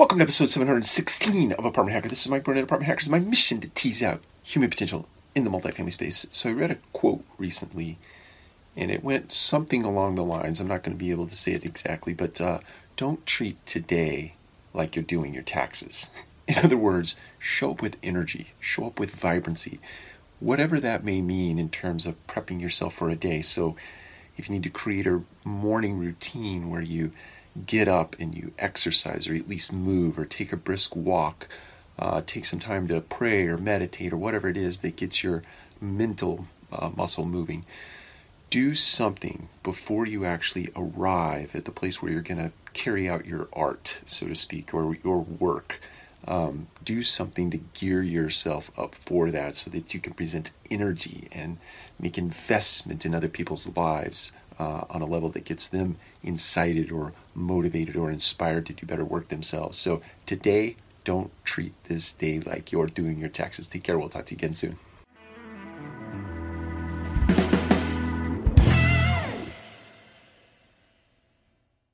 Welcome to episode 716 of Apartment Hacker. This is Mike Burnett, Apartment Hackers. My mission to tease out human potential in the multifamily space. So I read a quote recently, and it went something along the lines. I'm not going to be able to say it exactly, but uh, don't treat today like you're doing your taxes. In other words, show up with energy, show up with vibrancy, whatever that may mean in terms of prepping yourself for a day. So if you need to create a morning routine where you get up and you exercise or at least move or take a brisk walk, uh, take some time to pray or meditate or whatever it is that gets your mental uh, muscle moving. Do something before you actually arrive at the place where you're going to carry out your art, so to speak, or your work. Um, do something to gear yourself up for that so that you can present energy and make investment in other people's lives uh, on a level that gets them incited or motivated or inspired to do better work themselves. So today, don't treat this day like you're doing your taxes. Take care. We'll talk to you again soon.